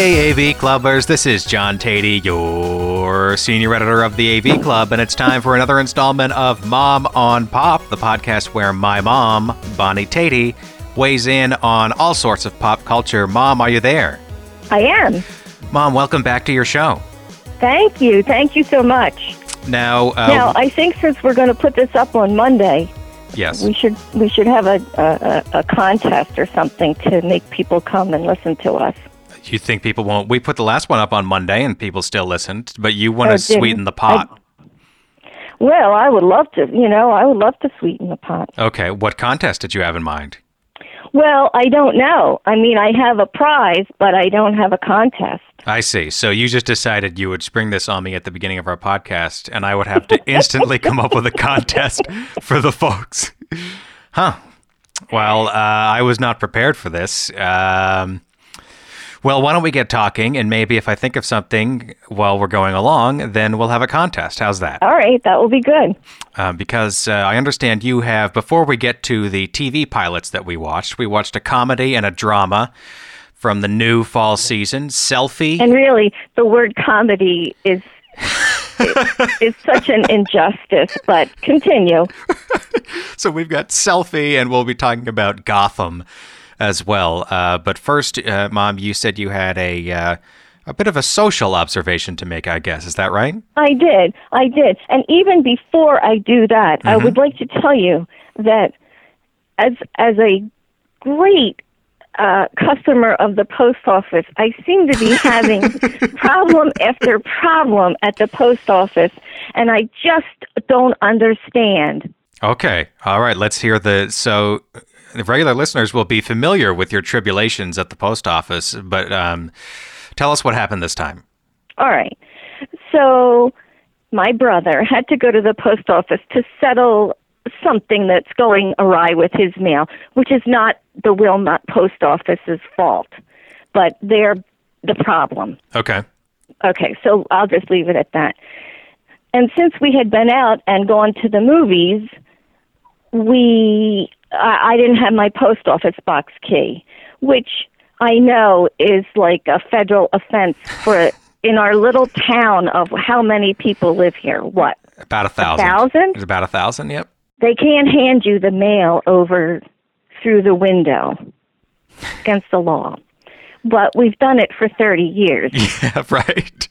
Hey, AV Clubbers, this is John Teti, your senior editor of the AV Club, and it's time for another installment of Mom on Pop, the podcast where my mom, Bonnie Teti, weighs in on all sorts of pop culture. Mom, are you there? I am. Mom, welcome back to your show. Thank you. Thank you so much. Now, uh, now, I think since we're going to put this up on Monday, yes, we should we should have a, a, a contest or something to make people come and listen to us. You think people won't? We put the last one up on Monday, and people still listened, but you want to sweeten the pot. Well, I would love to. You know, I would love to sweeten the pot. Okay, what contest did you have in mind? Well, I don't know. I mean, I have a prize, but I don't have a contest. I see. So you just decided you would spring this on me at the beginning of our podcast, and I would have to instantly come up with a contest for the folks. Huh. Well, uh, I was not prepared for this. Um, well, why don't we get talking, and maybe if I think of something while we're going along, then we'll have a contest. How's that? All right, that will be good. Uh, because uh, I understand you have, before we get to the TV pilots that we watched, we watched a comedy and a drama from the new fall season, Selfie. And really, the word comedy is is such an injustice. But continue. so we've got Selfie, and we'll be talking about Gotham as well. Uh, but first, uh, Mom, you said you had a. Uh, a bit of a social observation to make, I guess. Is that right? I did. I did. And even before I do that, I would like to tell you that as as a great uh, customer of the post office, I seem to be having problem after problem at the post office, and I just don't understand. Okay. All right. Let's hear the. So, regular listeners will be familiar with your tribulations at the post office, but um, tell us what happened this time. All right. So my brother had to go to the post office to settle something that's going awry with his mail, which is not the Wilmot post office's fault, but they're the problem. Okay. Okay, so I'll just leave it at that. And since we had been out and gone to the movies, we I, I didn't have my post office box key, which I know is like a federal offense for in our little town of how many people live here. What? About a thousand. thousand? It's about a thousand. Yep. They can't hand you the mail over through the window against the law. But we've done it for 30 years. Yeah. Right.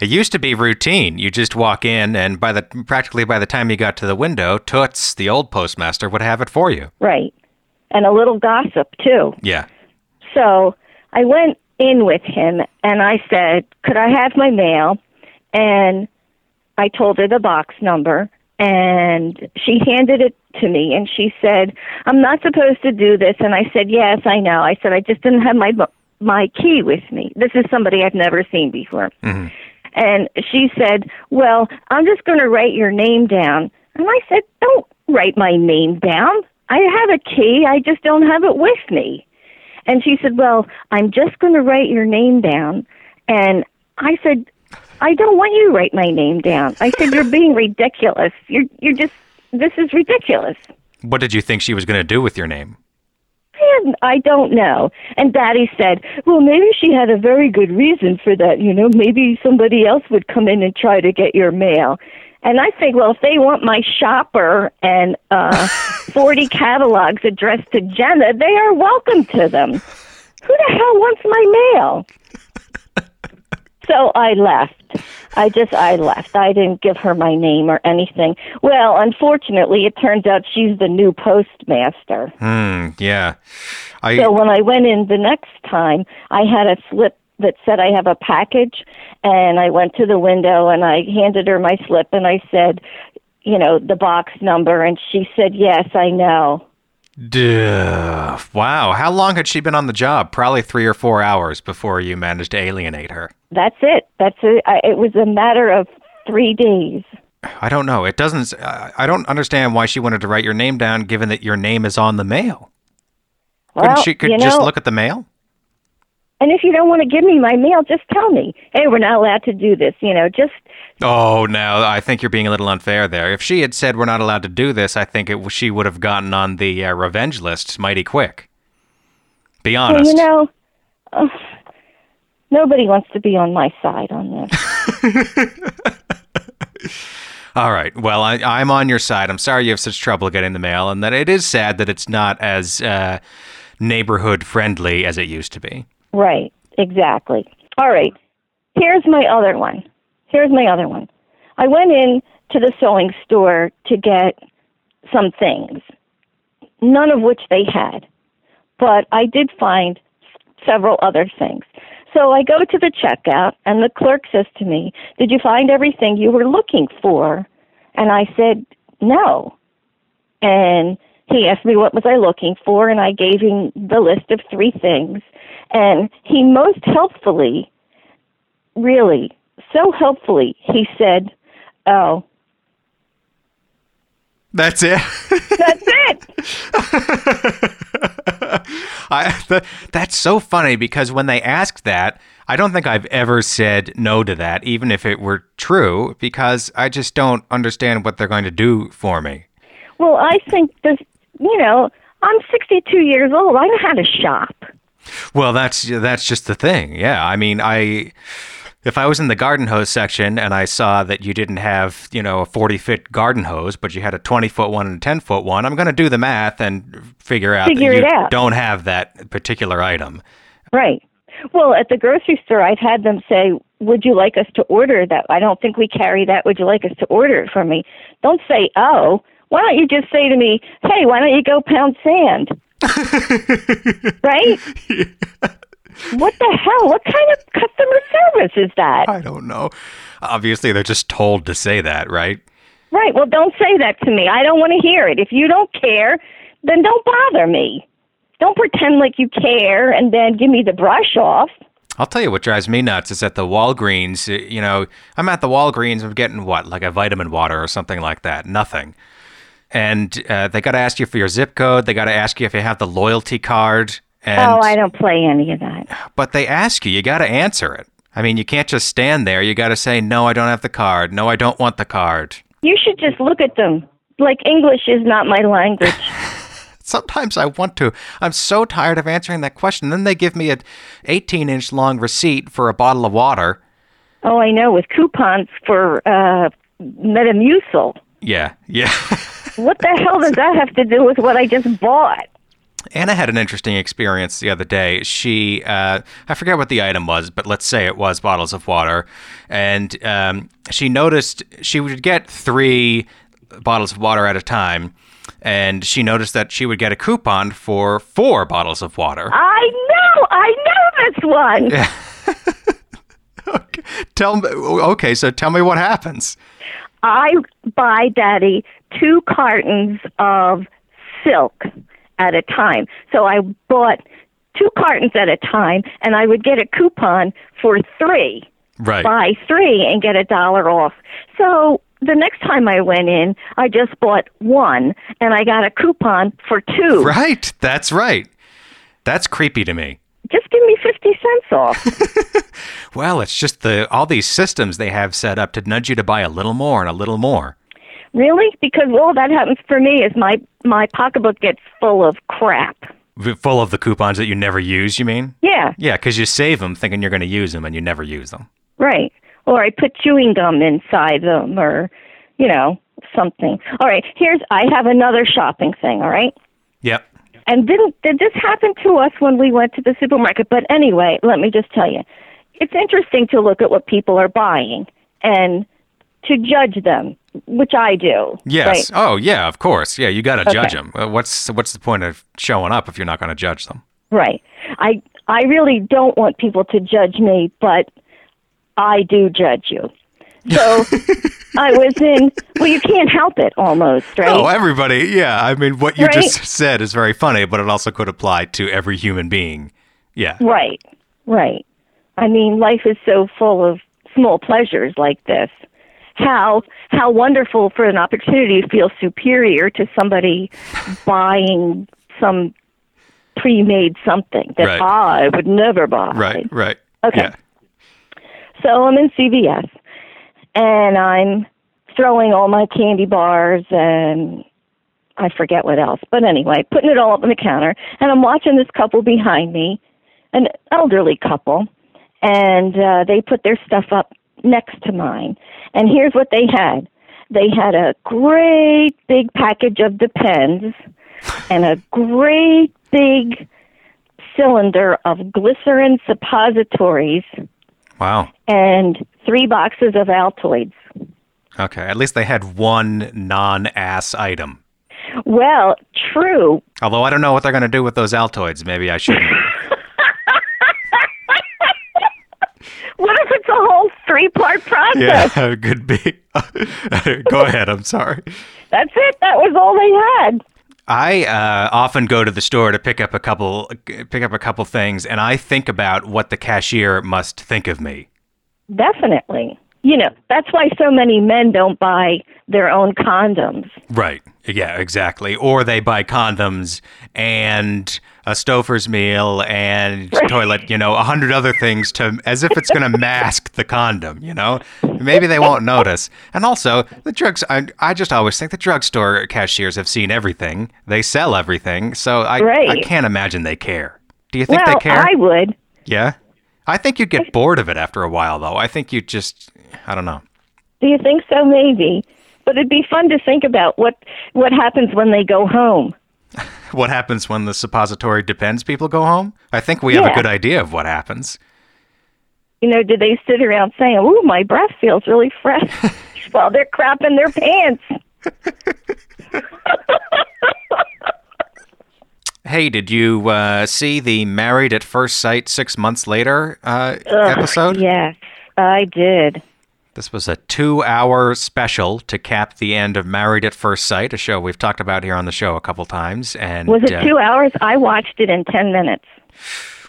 It used to be routine. You just walk in, and by the practically by the time you got to the window, Toots, the old postmaster, would have it for you. Right. And a little gossip, too. Yeah. So I went in with him and I said, Could I have my mail? And I told her the box number and she handed it to me and she said, I'm not supposed to do this. And I said, Yes, I know. I said, I just didn't have my, my key with me. This is somebody I've never seen before. Mm-hmm. And she said, Well, I'm just going to write your name down. And I said, Don't write my name down. I have a key. I just don't have it with me. And she said, Well, I'm just going to write your name down. And I said, I don't want you to write my name down. I said, You're being ridiculous. You're, you're just, this is ridiculous. What did you think she was going to do with your name? I don't know. And Daddy said, Well, maybe she had a very good reason for that. You know, maybe somebody else would come in and try to get your mail. And I think, well, if they want my shopper and uh, 40 catalogs addressed to Jenna, they are welcome to them. Who the hell wants my mail? So I left. I just I left. I didn't give her my name or anything. Well, unfortunately, it turns out she's the new postmaster. Hmm. Yeah. I. So when I went in the next time, I had a slip that said I have a package, and I went to the window and I handed her my slip and I said, you know, the box number, and she said, "Yes, I know." Duh. Wow. How long had she been on the job? Probably three or four hours before you managed to alienate her. That's it. That's it. I, it was a matter of three days. I don't know. It doesn't. I don't understand why she wanted to write your name down, given that your name is on the mail. Couldn't she could you just look at the mail? And if you don't want to give me my mail, just tell me. Hey, we're not allowed to do this. You know, just Oh no, I think you're being a little unfair there. If she had said we're not allowed to do this, I think it, she would have gotten on the uh, revenge list mighty quick. Be well, honest. you know. Uh, Nobody wants to be on my side on this. All right. Well, I, I'm on your side. I'm sorry you have such trouble getting the mail, and that it is sad that it's not as uh, neighborhood friendly as it used to be. Right, exactly. All right. Here's my other one. Here's my other one. I went in to the sewing store to get some things, none of which they had, but I did find several other things. So I go to the checkout, and the clerk says to me, Did you find everything you were looking for? And I said, No. And he asked me what was I looking for, and I gave him the list of three things. And he most helpfully, really, so helpfully, he said, Oh, That's it. that's it. I, th- that's so funny because when they asked that, I don't think I've ever said no to that, even if it were true, because I just don't understand what they're going to do for me. Well, I think this, you know, I'm 62 years old. I know how to shop. Well, that's that's just the thing. Yeah, I mean, I if I was in the garden hose section and I saw that you didn't have, you know, a 40 foot garden hose, but you had a 20 foot one and a 10 foot one, I'm going to do the math and figure out Figure that you out. don't have that particular item. Right. Well, at the grocery store, I've had them say, Would you like us to order that? I don't think we carry that. Would you like us to order it for me? Don't say, Oh. Why don't you just say to me, Hey, why don't you go pound sand? right? What the hell? What kind of customer service is that? I don't know. Obviously, they're just told to say that, right? Right. Well, don't say that to me. I don't want to hear it. If you don't care, then don't bother me. Don't pretend like you care and then give me the brush off. I'll tell you what drives me nuts is at the Walgreens. You know, I'm at the Walgreens. I'm getting what, like a vitamin water or something like that. Nothing. And uh, they got to ask you for your zip code. They got to ask you if you have the loyalty card. And oh, I don't play any of that. but they ask you. You got to answer it. I mean, you can't just stand there. You got to say, "No, I don't have the card. No, I don't want the card." You should just look at them. Like English is not my language. Sometimes I want to. I'm so tired of answering that question. Then they give me a 18 inch long receipt for a bottle of water. oh, I know, with coupons for uh Metamucil. Yeah, yeah. What the hell does that have to do with what I just bought? Anna had an interesting experience the other day. She, uh, I forget what the item was, but let's say it was bottles of water. And um, she noticed she would get three bottles of water at a time. And she noticed that she would get a coupon for four bottles of water. I know, I know this one. Okay. Tell me, okay, so tell me what happens. I buy Daddy two cartons of silk at a time. So I bought two cartons at a time, and I would get a coupon for three. Right. Buy three and get a dollar off. So the next time I went in, I just bought one, and I got a coupon for two. Right. That's right. That's creepy to me. Just give me fifty cents off. Well, it's just the all these systems they have set up to nudge you to buy a little more and a little more. really? Because all that happens for me is my my pocketbook gets full of crap. Full of the coupons that you never use, you mean? Yeah. Yeah, because you save them thinking you're going to use them and you never use them. Right. Or I put chewing gum inside them or, you know, something. All right. Here's, I have another shopping thing. All right. Yep. And didn't, did this happen to us when we went to the supermarket? But anyway, let me just tell you. It's interesting to look at what people are buying and to judge them, which I do. Yes. Right? Oh, yeah, of course. Yeah, you got to Okay. judge them. Uh, what's what's the point of showing up if you're not going to judge them? Right. I, I really don't want people to judge me, but I do judge you. So I was in, well, you can't help it almost, right? Oh, everybody. Yeah, I mean, what you Right. just said is very funny, but it also could apply to every human being. Yeah. Right, right. I mean, life is so full of small pleasures like this. How how wonderful for an opportunity to feel superior to somebody buying some pre-made something that Right. I would never buy. Right, right. Okay. Yeah. So I'm in CVS and I'm throwing all my candy bars and I forget what else. But anyway, putting it all up on the counter and I'm watching this couple behind me, an elderly couple, and uh, they put their stuff up next to mine. And here's what they had they had a great big package of Depends and a great big cylinder of glycerin suppositories Wow. and three boxes of Altoids. Okay. At least they had one non-ass item. Well, true. Although I don't know what they're going to do with those Altoids. Maybe I shouldn't. What if it's a whole three part process? yeah, it could be. go ahead. I'm sorry. That's it. That was all they had. I uh, often go to the store to pick up a couple pick up a couple things, and I think about what the cashier must think of me. Definitely. You know, that's why so many men don't buy their own condoms. Right. Yeah, exactly. Or they buy condoms and a Stouffer's meal and toilet, you know, a hundred other things to as if it's going to mask the condom, you know? Maybe they won't notice. And also, the drugs I, I just always think the drugstore cashiers have seen everything. They sell everything. So I I can't imagine they care. Do you think well, they care? I would. yeah. I think you'd get bored of it after a while though. I think you just I don't know. Do you think so? Maybe. But it'd be fun to think about what what happens when they go home. What happens when the suppository depends people go home? I think we have a good idea of what happens. You know, do they sit around saying, "Ooh, my breath feels really fresh," while they're crapping their pants? Hey, did you uh, see the Married at First Sight six months later uh, Ugh, episode? Yes, I did. This was a two hour special to cap the end of Married at First Sight, a show we've talked about here on the show a couple times. And Was it uh, two hours? I watched it in ten minutes.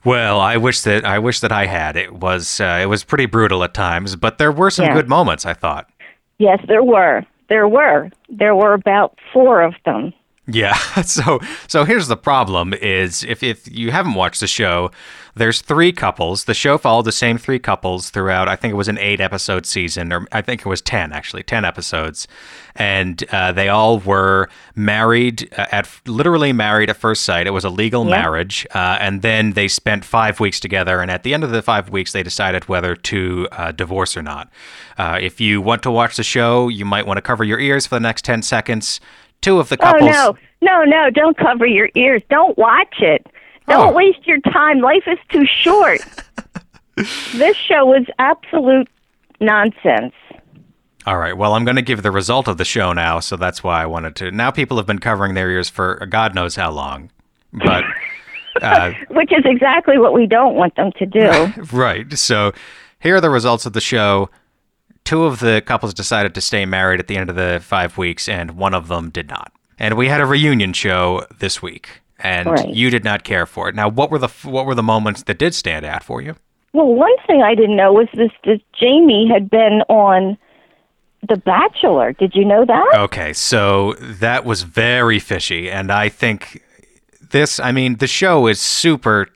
Well, I wish that I wish that I had. It was uh, it was pretty brutal at times, but there were some Yeah. good moments. I thought. Yes, there were. There were. There were about four of them. Yeah. So so here's the problem is if if you haven't watched the show, there's three couples. The show followed the same three couples throughout. I think it was an eight episode season, or I think it was ten actually, ten episodes, and uh, they all were married uh, at literally married at first sight. It was a legal Yeah. marriage, uh, and then they spent five weeks together. And at the end of the five weeks, they decided whether to uh, divorce or not. Uh, if you want to watch the show, you might want to cover your ears for the next ten seconds. Two of the couples. Oh couples. no, no, no! Don't cover your ears. Don't watch it. Don't Oh. waste your time. Life is too short. this show was absolute nonsense. All right. Well, I'm going to give the result of the show now, so that's why I wanted to. Now people have been covering their ears for God knows how long, but uh, Which is exactly what we don't want them to do. right. So here are the results of the show. Two of the couples decided to stay married at the end of the five weeks, and one of them did not. And we had a reunion show this week, and Right. you did not care for it. Now, what were the what were the moments that did stand out for you? well, one thing I didn't know was this: that Jamie had been on The Bachelor. Did you know that? Okay, so that was very fishy, and I think this. I mean, the show is super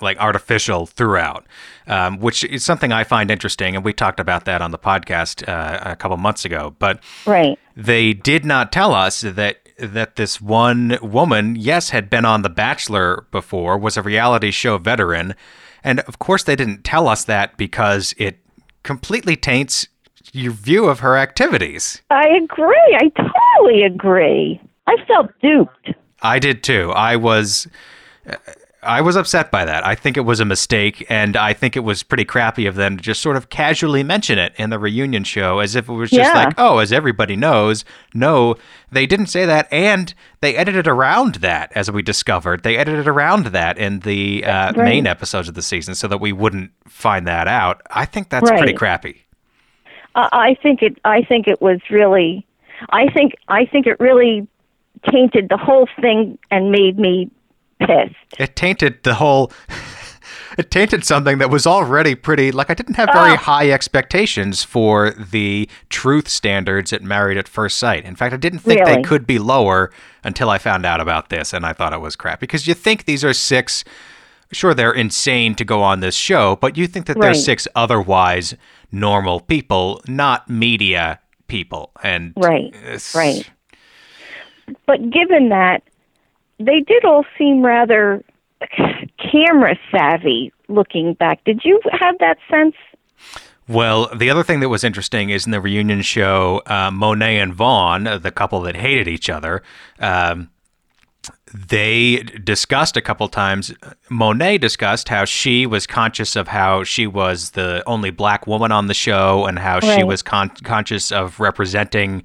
like artificial throughout, um, which is something I find interesting, and we talked about that on the podcast uh, a couple months ago. But Right. they did not tell us that that this one woman, yes, had been on The Bachelor before, was a reality show veteran, and of course they didn't tell us that because it completely taints your view of her activities. I agree. I totally agree. I felt duped. I did too. I was I was upset by that. I think it was a mistake and I think it was pretty crappy of them to just sort of casually mention it in the reunion show as if it was just Yeah. like, "Oh, as everybody knows." No, they didn't say that and they edited around that as we discovered. They edited around that in the uh, Right. main episodes of the season so that we wouldn't find that out. I think that's pretty crappy. I I think it. I think it was really. I think. I think it really tainted the whole thing and made me pissed. It tainted the whole. It tainted something that was already pretty. Like I didn't have very Oh. high expectations for the truth standards at Married at First Sight. In fact, I didn't think they could be lower until I found out about this, and I thought it was crap. Because you think these are six. Sure, they're insane to go on this show, but you think that they're six otherwise normal people, not media people, and Right, right. But given that, they did all seem rather camera savvy looking back. Did you have that sense? Well, the other thing that was interesting is in the reunion show, uh, Monet and Vaughn, the couple that hated each other, um, they discussed a couple times. Monet discussed how she was conscious of how she was the only black woman on the show and how she was con- conscious of representing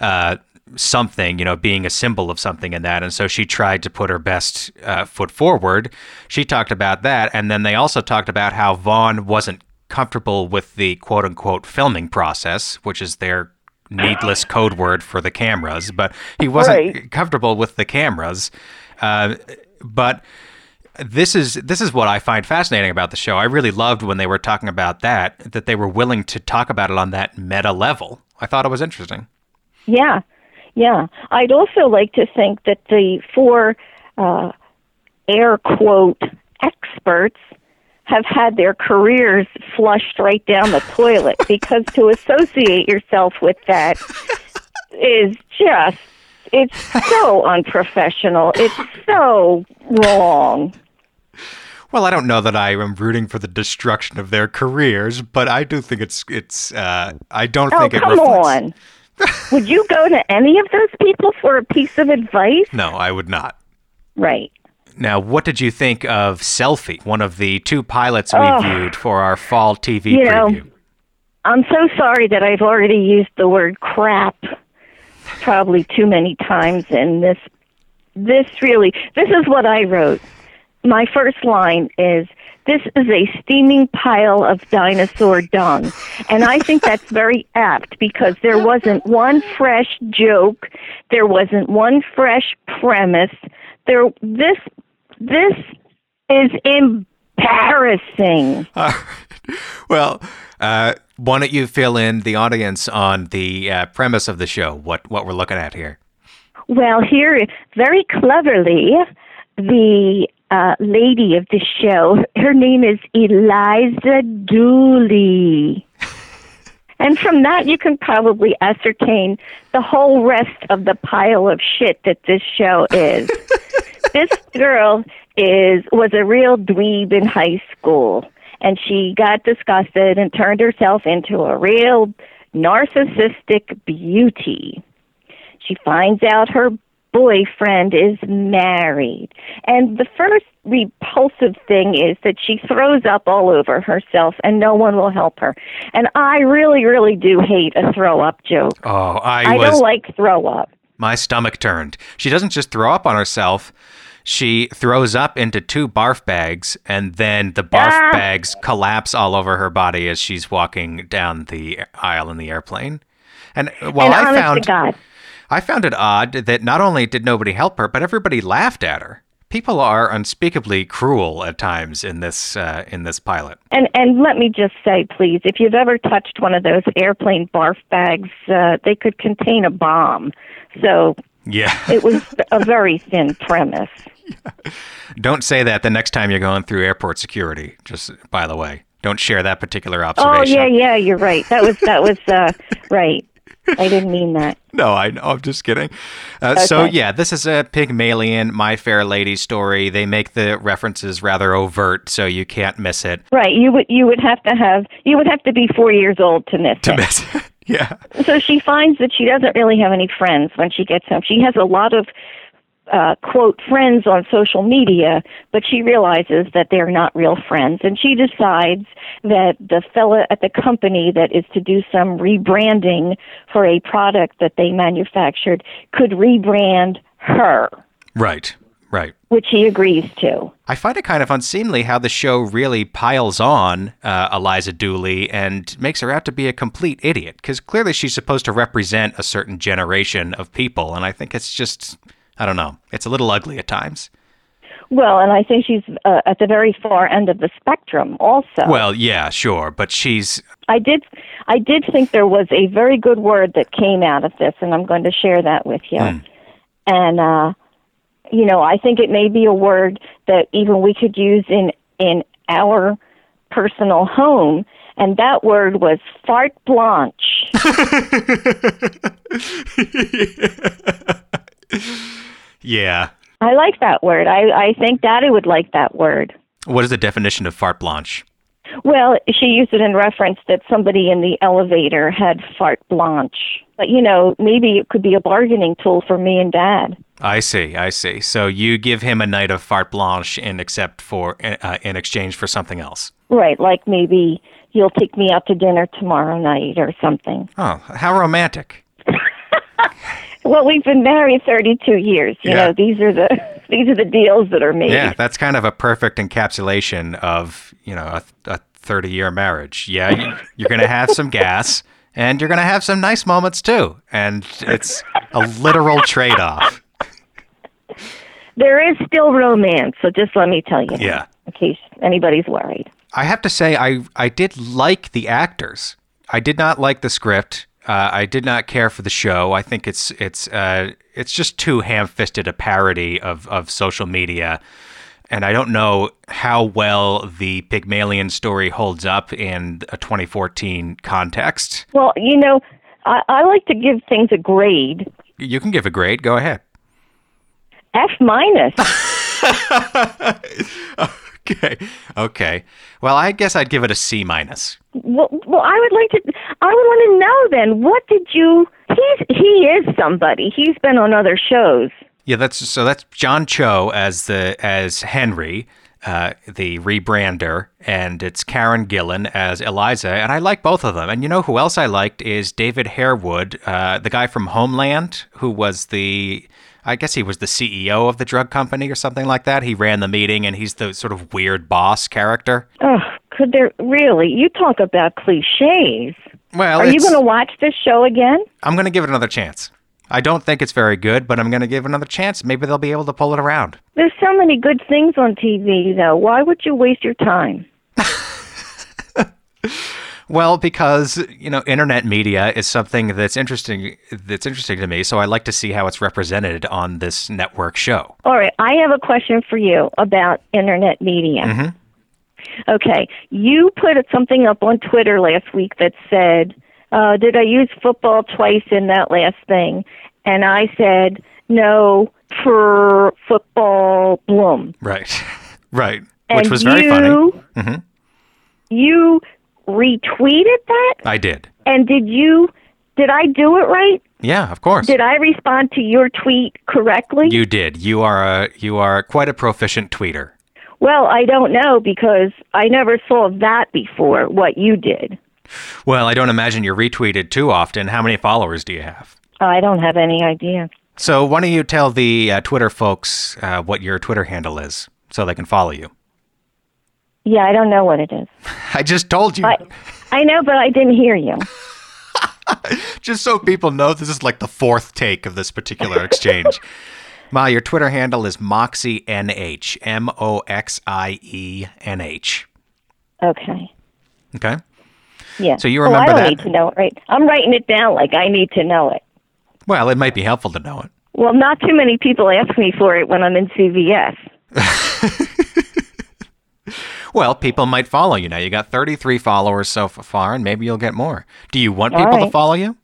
uh, something, you know, being a symbol of something in that. And so she tried to put her best uh, foot forward. She talked about that. And then they also talked about how Vaughn wasn't comfortable with the quote unquote filming process, which is their needless code word for the cameras, but he wasn't Right. comfortable with the cameras. Uh, but this is this is what I find fascinating about the show. I really loved when they were talking about that that they were willing to talk about it on that meta level. I thought it was interesting. Yeah, yeah. I'd also like to think that the four uh, air quote experts have had their careers flushed right down the toilet because to associate yourself with that is just it's so unprofessional. It's so wrong. Well, I don't know that I am rooting for the destruction of their careers, but I do think it's it's. Uh, I don't Oh, think it come reflects. on. Would you go to any of those people for a piece of advice? No, I would not. Right. Now, what did you think of Selfie, one of the two pilots we Oh. viewed for our fall TV You know, preview? I'm so sorry that I've already used the word crap probably too many times in this this really this is what I wrote. My first line is this is a steaming pile of dinosaur dung. And I think that's very apt because there wasn't one fresh joke, there wasn't one fresh premise. There this this is embarrassing. Well, uh, why don't you fill in the audience on the uh, premise of the show? What what we're looking at here? Well, here, very cleverly, the uh, lady of the show, her name is Eliza Dooley. And from that, you can probably ascertain the whole rest of the pile of shit that this show is. this girl is was a real dweeb in high school, and she got disgusted and turned herself into a real narcissistic beauty. She finds out her boyfriend is married. And the first repulsive thing is that she throws up all over herself and no one will help her. And I really, really do hate a throw up joke. Oh, I, I was don't like throw up. my stomach turned. She doesn't just throw up on herself. She throws up into two barf bags, and then the barf Ah. bags collapse all over her body as she's walking down the aisle in the airplane. And while and I found God, I found it odd that not only did nobody help her, but everybody laughed at her. People are unspeakably cruel at times in this uh, in this pilot. And and let me just say, please, if you've ever touched one of those airplane barf bags, uh, they could contain a bomb. So Yeah, it was a very thin premise. don't say that the next time you're going through airport security. Just by the way, don't share that particular observation. Oh yeah, yeah, you're right. That was that was uh, right. I didn't mean that. No, I know. I'm just kidding. Uh, So yeah, this is a Pygmalion, My Fair Lady story. They make the references rather overt, so you can't miss it. Right. You would you would have to have you would have to be four years old to miss To it. miss it. yeah. So she finds that she doesn't really have any friends when she gets home. She has a lot of uh, quote friends on social media, but she realizes that they're not real friends, and she decides that the fella at the company that is to do some rebranding for a product that they manufactured could rebrand her, Right. Right. which he agrees to. I find it kind of unseemly how the show really piles on uh, Eliza Dooley and makes her out to be a complete idiot. Because clearly she's supposed to represent a certain generation of people, and I think it's just, I don't know, it's a little ugly at times. Well, and I think she's uh, at the very far end of the spectrum also. Well, yeah, sure, but she's I did I did think there was a very good word that came out of this and I'm going to share that with you. And uh you know, I think it may be a word that even we could use in in our personal home and that word was fart blanche. yeah, I like that word. I, I think Daddy would like that word. What is the definition of fart blanche? Well, she used it in reference that somebody in the elevator had fart blanche. But, you know, maybe it could be a bargaining tool for me and Dad. I see, I see. So you give him a night of fart blanche in accept for uh, in exchange for something else. Right, like maybe you'll take me out to dinner tomorrow night or something. Oh, how romantic. Well, we've been married 32 years. You Yeah. know, these are the these are the deals that are made. Yeah, that's kind of a perfect encapsulation of, you know, a, a 30-year marriage. Yeah, you, you're going to have some gas and you're going to have some nice moments too. And it's a literal trade-off. There is still romance, so just let me tell you. Yeah. In case anybody's worried. I have to say, I I did like the actors. I did not like the script. Uh, I did not care for the show. I think it's it's uh, it's just too ham-fisted a parody of of social media, and I don't know how well the Pygmalion story holds up in a 2014 context. Well, you know, I, I like to give things a grade. You can give a grade. Go ahead. F minus. Okay. Okay. Well, I guess I'd give it a C minus. well, well, I would like to. I would want to know then. What did you? He's he is somebody. He's been on other shows. Yeah, that's so. That's John Cho as the as Henry, uh, the rebrander, and it's Karen Gillan as Eliza. And I like both of them. And you know who else I liked is David Harewood, uh, the guy from Homeland, who was the. I guess he was the CEO of the drug company or something like that. He ran the meeting, and he's the sort of weird boss character. Oh, could there really? You talk about cliches. Well, Are you going to watch this show again? I'm going to give it another chance. I don't think it's very good, but I'm going to give it another chance. Maybe they'll be able to pull it around. There's so many good things on TV, though. Why would you waste your time? Well, because you know, internet media is something that's interesting. That's interesting to me. So I like to see how it's represented on this network show. All right, I have a question for you about internet media. Mhm. Okay, you put something up on Twitter last week that said, uh, "Did I use football twice in that last thing?" And I said, "No, for football bloom." Right, right. And Which was very you, funny. Mhm. You retweeted that, I did. and did you? Did I do it right? Yeah, of course. Did I respond to your tweet correctly? You did. You are a you are quite a proficient tweeter. Well, I don't know because I never saw that before, what you did. Well, I don't imagine you're retweeted too often. How many followers do you have? I don't have any idea. So why don't you tell the uh, Twitter folks uh, what your Twitter handle is so they can follow you? Yeah, I don't know what it is. I just told you. I, I know, but I didn't hear you. just so people know, this is like the fourth take of this particular exchange. Ma, your Twitter handle is MoxieNH. M O X I E N H. Okay. Okay? Yeah. So you oh, remember I don't that? need to know it, right? I'm writing it down like I need to know it. Well, it might be helpful to know it. Well, not too many people ask me for it when I'm in CVS. Well, people might follow you now. You got 33 followers so far, and maybe you'll get more. Do you want All people to follow you?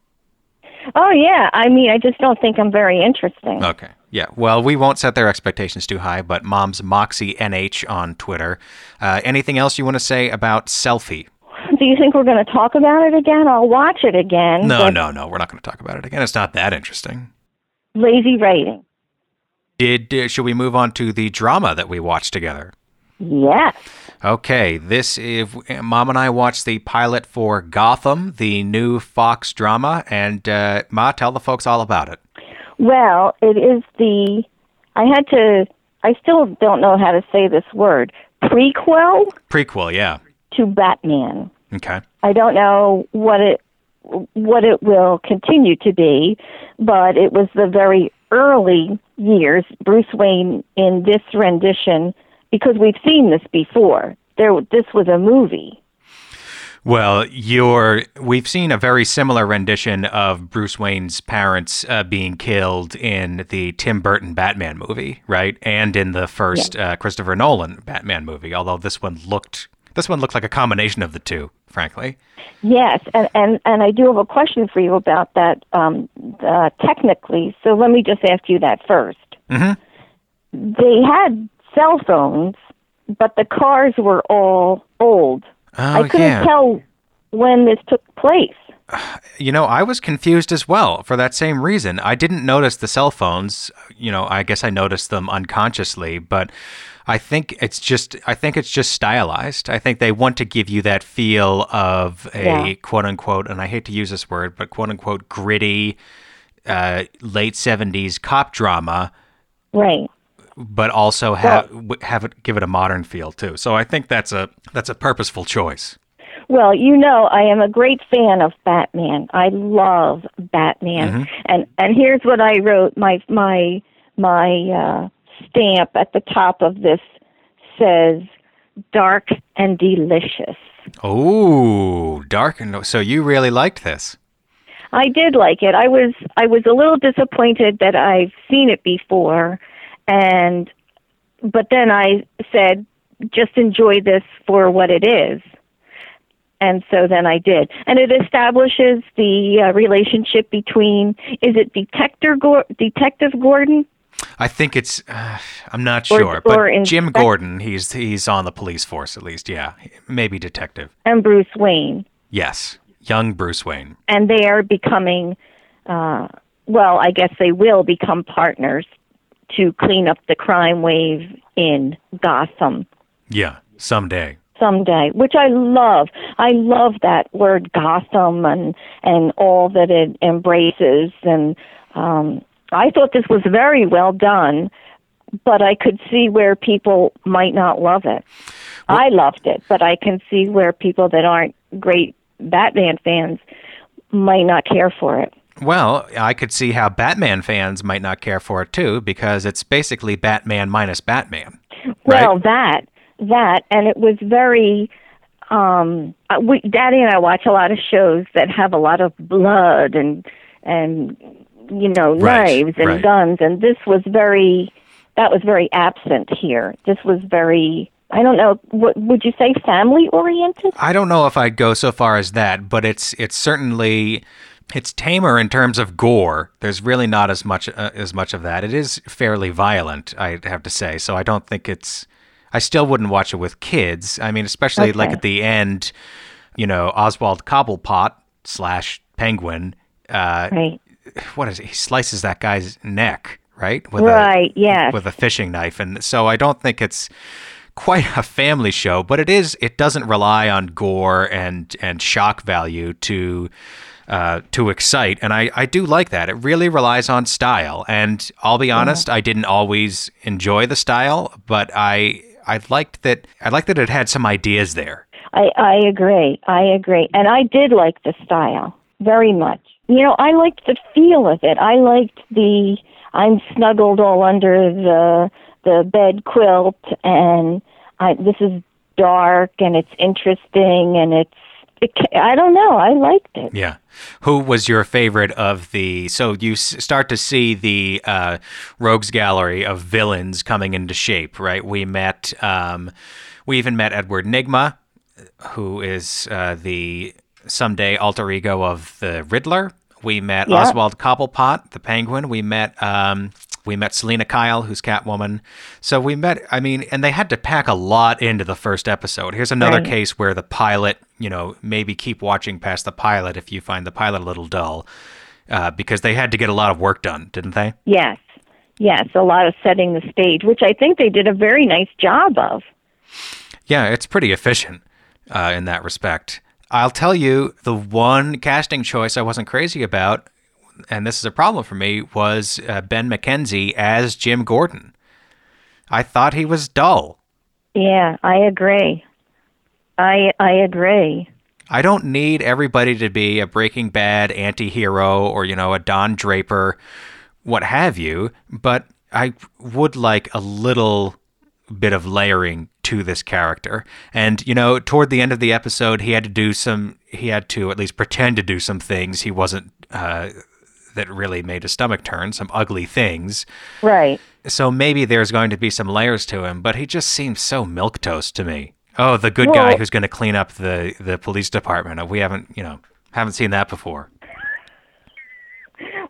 Oh yeah, I mean, I just don't think I'm very interesting. Okay. Yeah. Well, we won't set their expectations too high, but mom's Moxie NH on Twitter. Uh, anything else you want to say about selfie? Do you think we're going to talk about it again? I'll watch it again. No, no, no. We're not going to talk about it again. It's not that interesting. Lazy writing. Did uh, should we move on to the drama that we watched together? Yes. Okay, this is Mom and I watched the pilot for Gotham, the new Fox drama, and uh, Ma, tell the folks all about it. Well, it is the. I had to. I still don't know how to say this word. Prequel Prequel, yeah. to Batman. Okay. I don't know what it what it will continue to be, but it was the very early years Bruce Wayne in this rendition because we've seen this before. There this was a movie. Well, you're. We've seen a very similar rendition of Bruce Wayne's parents uh, being killed in the Tim Burton Batman movie, right? And in the first uh, Christopher Nolan Batman movie. Although this one looked, this one looked like a combination of the two, frankly. Yes, and and and I do have a question for you about that um uh, technically. So let me just ask you that 1st Mhm. they had cell phones, but the cars were all old. Oh, I couldn't yeah. tell when this took place. You know, I was confused as well for that same reason. I didn't notice the cell phones. You know, I guess I noticed them unconsciously, but I think it's just I think it's just stylized. I think they want to give you that feel of a Yeah. quote unquote, and I hate to use this word, but quote unquote gritty uh, late seventies cop drama, Right. But also have have it give it a modern feel too. So I think that's a that's a purposeful choice. Well, you know, I am a great fan of Batman. I love Batman, Mm-hmm. and and here's what I wrote. My my my uh, stamp at the top of this says "dark and delicious." Oh, dark and so you really liked this. I did like it. I was I was a little disappointed that I've seen it before, and but then I said, just enjoy this for what it is. And so then I did, and it establishes the uh, relationship between is it Detective Gor- Detective Gordon? I think it's. Uh, I'm not Or- sure, but or Jim inspect- Gordon. He's he's on the police force at least. Yeah, maybe detective. and Bruce Wayne, Yes, young Bruce Wayne. and they are becoming, uh, well, I guess they will become partners to clean up the crime wave in Gotham Yeah, someday. someday, which I love. I love that word Gotham and and all that it embraces. And um, I thought this was very well done, but I could see where people might not love it. I loved it, but I can see where people that aren't great Batman fans might not care for it. Well, I could see how Batman fans might not care for it too, because it's basically Batman minus Batman. Well, that that, and it was very. Um, uh, we, Daddy and I watch a lot of shows that have a lot of blood and and you know Right, knives and right. guns, and this was very. That was very absent here. This was very. I don't know. What would you say? Family oriented? I don't know if I'd go so far as that, but it's it's certainly it's tamer in terms of gore. There's really not as much uh, as much of that. It is fairly violent, I'd have to say. So I don't think it's. I still wouldn't watch it with kids. I mean, especially like at the end, you know, Oswald Cobblepot slash Penguin. Uh, Right. what is it? He slices that guy's neck, right? With Right, A, yes. With a fishing knife, and so I don't think it's quite a family show, but it is. It doesn't rely on gore and and shock value to. Uh, to excite, and I, I do like that. It really relies on style, and I'll be honest, I didn't always enjoy the style, but I I liked that I liked that it had some ideas there. I, I agree. I agree. And I did like the style very much. You know, I liked the feel of it. I liked the I'm snuggled all under the the bed quilt and I this is dark and it's interesting and it's it, I don't know. I liked it. Yeah. Who was your favorite of the? So you s- start to see the uh, rogues gallery of villains coming into shape, right? We met, um, we even met Edward Nygma, who is uh, the someday alter ego of the Riddler. We met Yeah. Oswald Cobblepot, the Penguin. We met um, we met Selina Kyle, who's Catwoman. So we met. I mean, and they had to pack a lot into the first episode. Here's another Right. case where the pilot, you know, maybe keep watching past the pilot if you find the pilot a little dull, uh, because they had to get a lot of work done, didn't they? Yes. Yes, a lot of setting the stage, which I think they did a very nice job of. Yeah, it's pretty efficient uh, in that respect. I'll tell you, the one casting choice I wasn't crazy about, and this is a problem for me, was uh, Ben McKenzie as Jim Gordon. I thought he was dull. Yeah, I agree. I I agree. I don't need everybody to be a Breaking Bad anti-hero or you know a Don Draper, what have you. But I would like a little bit of layering to this character. And you know, toward the end of the episode, he had to do some. He had to at least pretend to do some things. He wasn't. Uh, that really made his stomach turn. Some ugly things. Right. So maybe there's going to be some layers to him, but he just seems so milquetoast to me. Oh, the good guy who's going to clean up the the police department. We haven't, you know, haven't seen that before.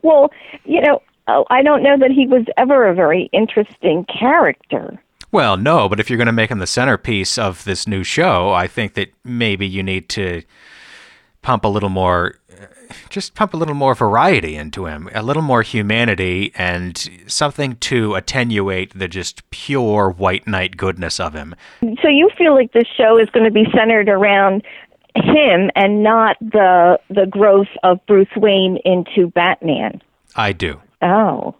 Well, you know, oh, I don't know that he was ever a very interesting character. Well, no, but if you're going to make him the centerpiece of this new show, I think that maybe you need to pump a little more just pump a little more variety into him, a little more humanity and something to attenuate the just pure white knight goodness of him. So you feel like this show is going to be centered around him and not the the growth of Bruce Wayne into Batman. I do. Oh.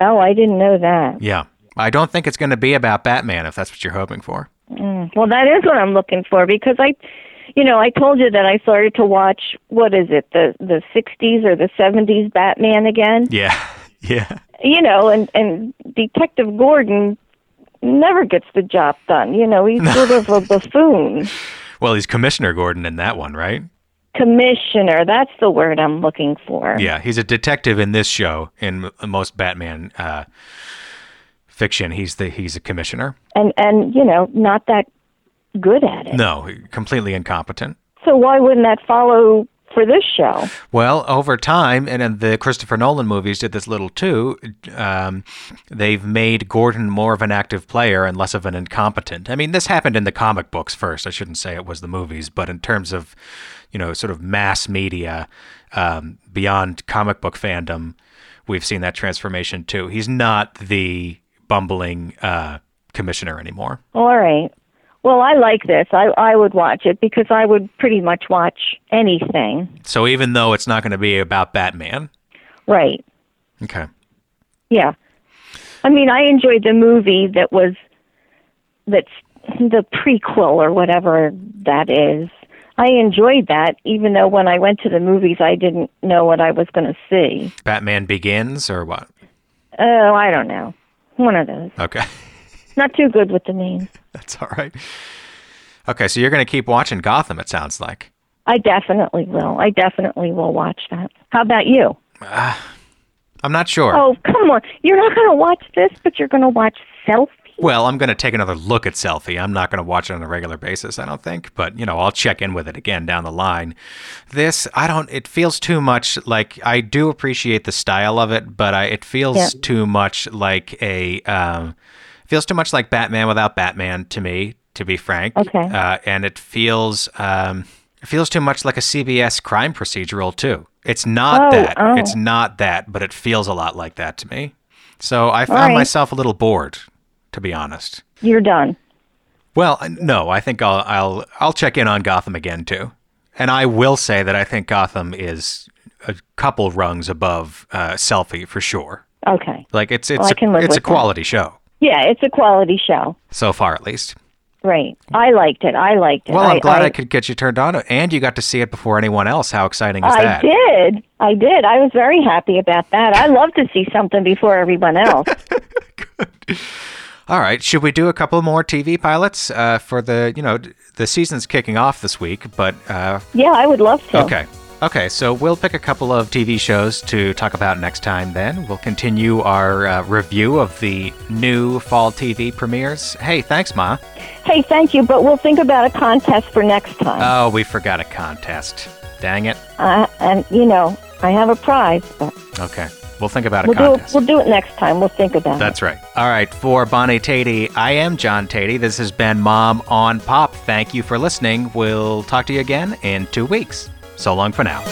Oh, I didn't know that. Yeah. I don't think it's going to be about Batman if that's what you're hoping for. Mm. Well, that is what I'm looking for because I you know, I told you that I started to watch what is it, the the 60s or the 70s Batman again? Yeah. Yeah. You know, and and Detective Gordon never gets the job done. You know, he's sort of a buffoon. Well, he's Commissioner Gordon in that one, right? Commissioner, that's the word I'm looking for. Yeah, he's a detective in this show. In most Batman uh, fiction, he's the he's a commissioner. And and you know, not that good at it. No, completely incompetent. So why wouldn't that follow for this show? Well, over time, and in the Christopher Nolan movies did this little too. Um, they've made Gordon more of an active player and less of an incompetent. I mean, this happened in the comic books first. I shouldn't say it was the movies, but in terms of, you know, sort of mass media um, beyond comic book fandom, we've seen that transformation too. He's not the bumbling uh, commissioner anymore. All right. Well, I like this. I I would watch it because I would pretty much watch anything. So even though it's not going to be about Batman, right? Okay. Yeah, I mean, I enjoyed the movie that was that's the prequel or whatever that is. I enjoyed that, even though when I went to the movies, I didn't know what I was going to see. Batman Begins or what? Oh, I don't know. One of those. Okay. Not too good with the names. That's all right. Okay, so you're going to keep watching Gotham, it sounds like. I definitely will. I definitely will watch that. How about you? Uh, I'm not sure. Oh, come on. You're not going to watch this, but you're going to watch Selfie? Well, I'm going to take another look at Selfie. I'm not going to watch it on a regular basis, I don't think. But, you know, I'll check in with it again down the line. This, I don't, it feels too much like, I do appreciate the style of it, but I, it feels yeah. too much like a, um, feels too much like Batman without Batman to me, to be frank. Okay. Uh, and it feels um, it feels too much like a CBS crime procedural too. It's not oh, that. Oh. It's not that, but it feels a lot like that to me. So I found right. myself a little bored, to be honest. You're done. Well, no, I think I'll I'll I'll check in on Gotham again too, and I will say that I think Gotham is a couple rungs above uh, Selfie for sure. Okay. Like it's it's well, a, it's a quality that. show. Yeah, it's a quality show. So far, at least. Right. I liked it. I liked it. Well, I'm I, glad I, I, could get you turned on, and you got to see it before anyone else. How exciting is I that? I did. I did. I was very happy about that. I love to see something before everyone else. Good. All right. Should we do a couple more TV pilots uh, for the, you know, the season's kicking off this week, but. Uh, yeah, I would love to. Okay. Okay, so we'll pick a couple of TV shows to talk about next time then. We'll continue our uh, review of the new fall TV premieres. Hey, thanks, Ma. Hey, thank you, but we'll think about a contest for next time. Oh, we forgot a contest. Dang it. Uh, and, you know, I have a prize, but. Okay. We'll think about a we'll contest. Do it, we'll do it next time. We'll think about That's it. That's right. All right. For Bonnie Teti, I am John Teti. This has been Mom on Pop. Thank you for listening. We'll talk to you again in two weeks. So long for now.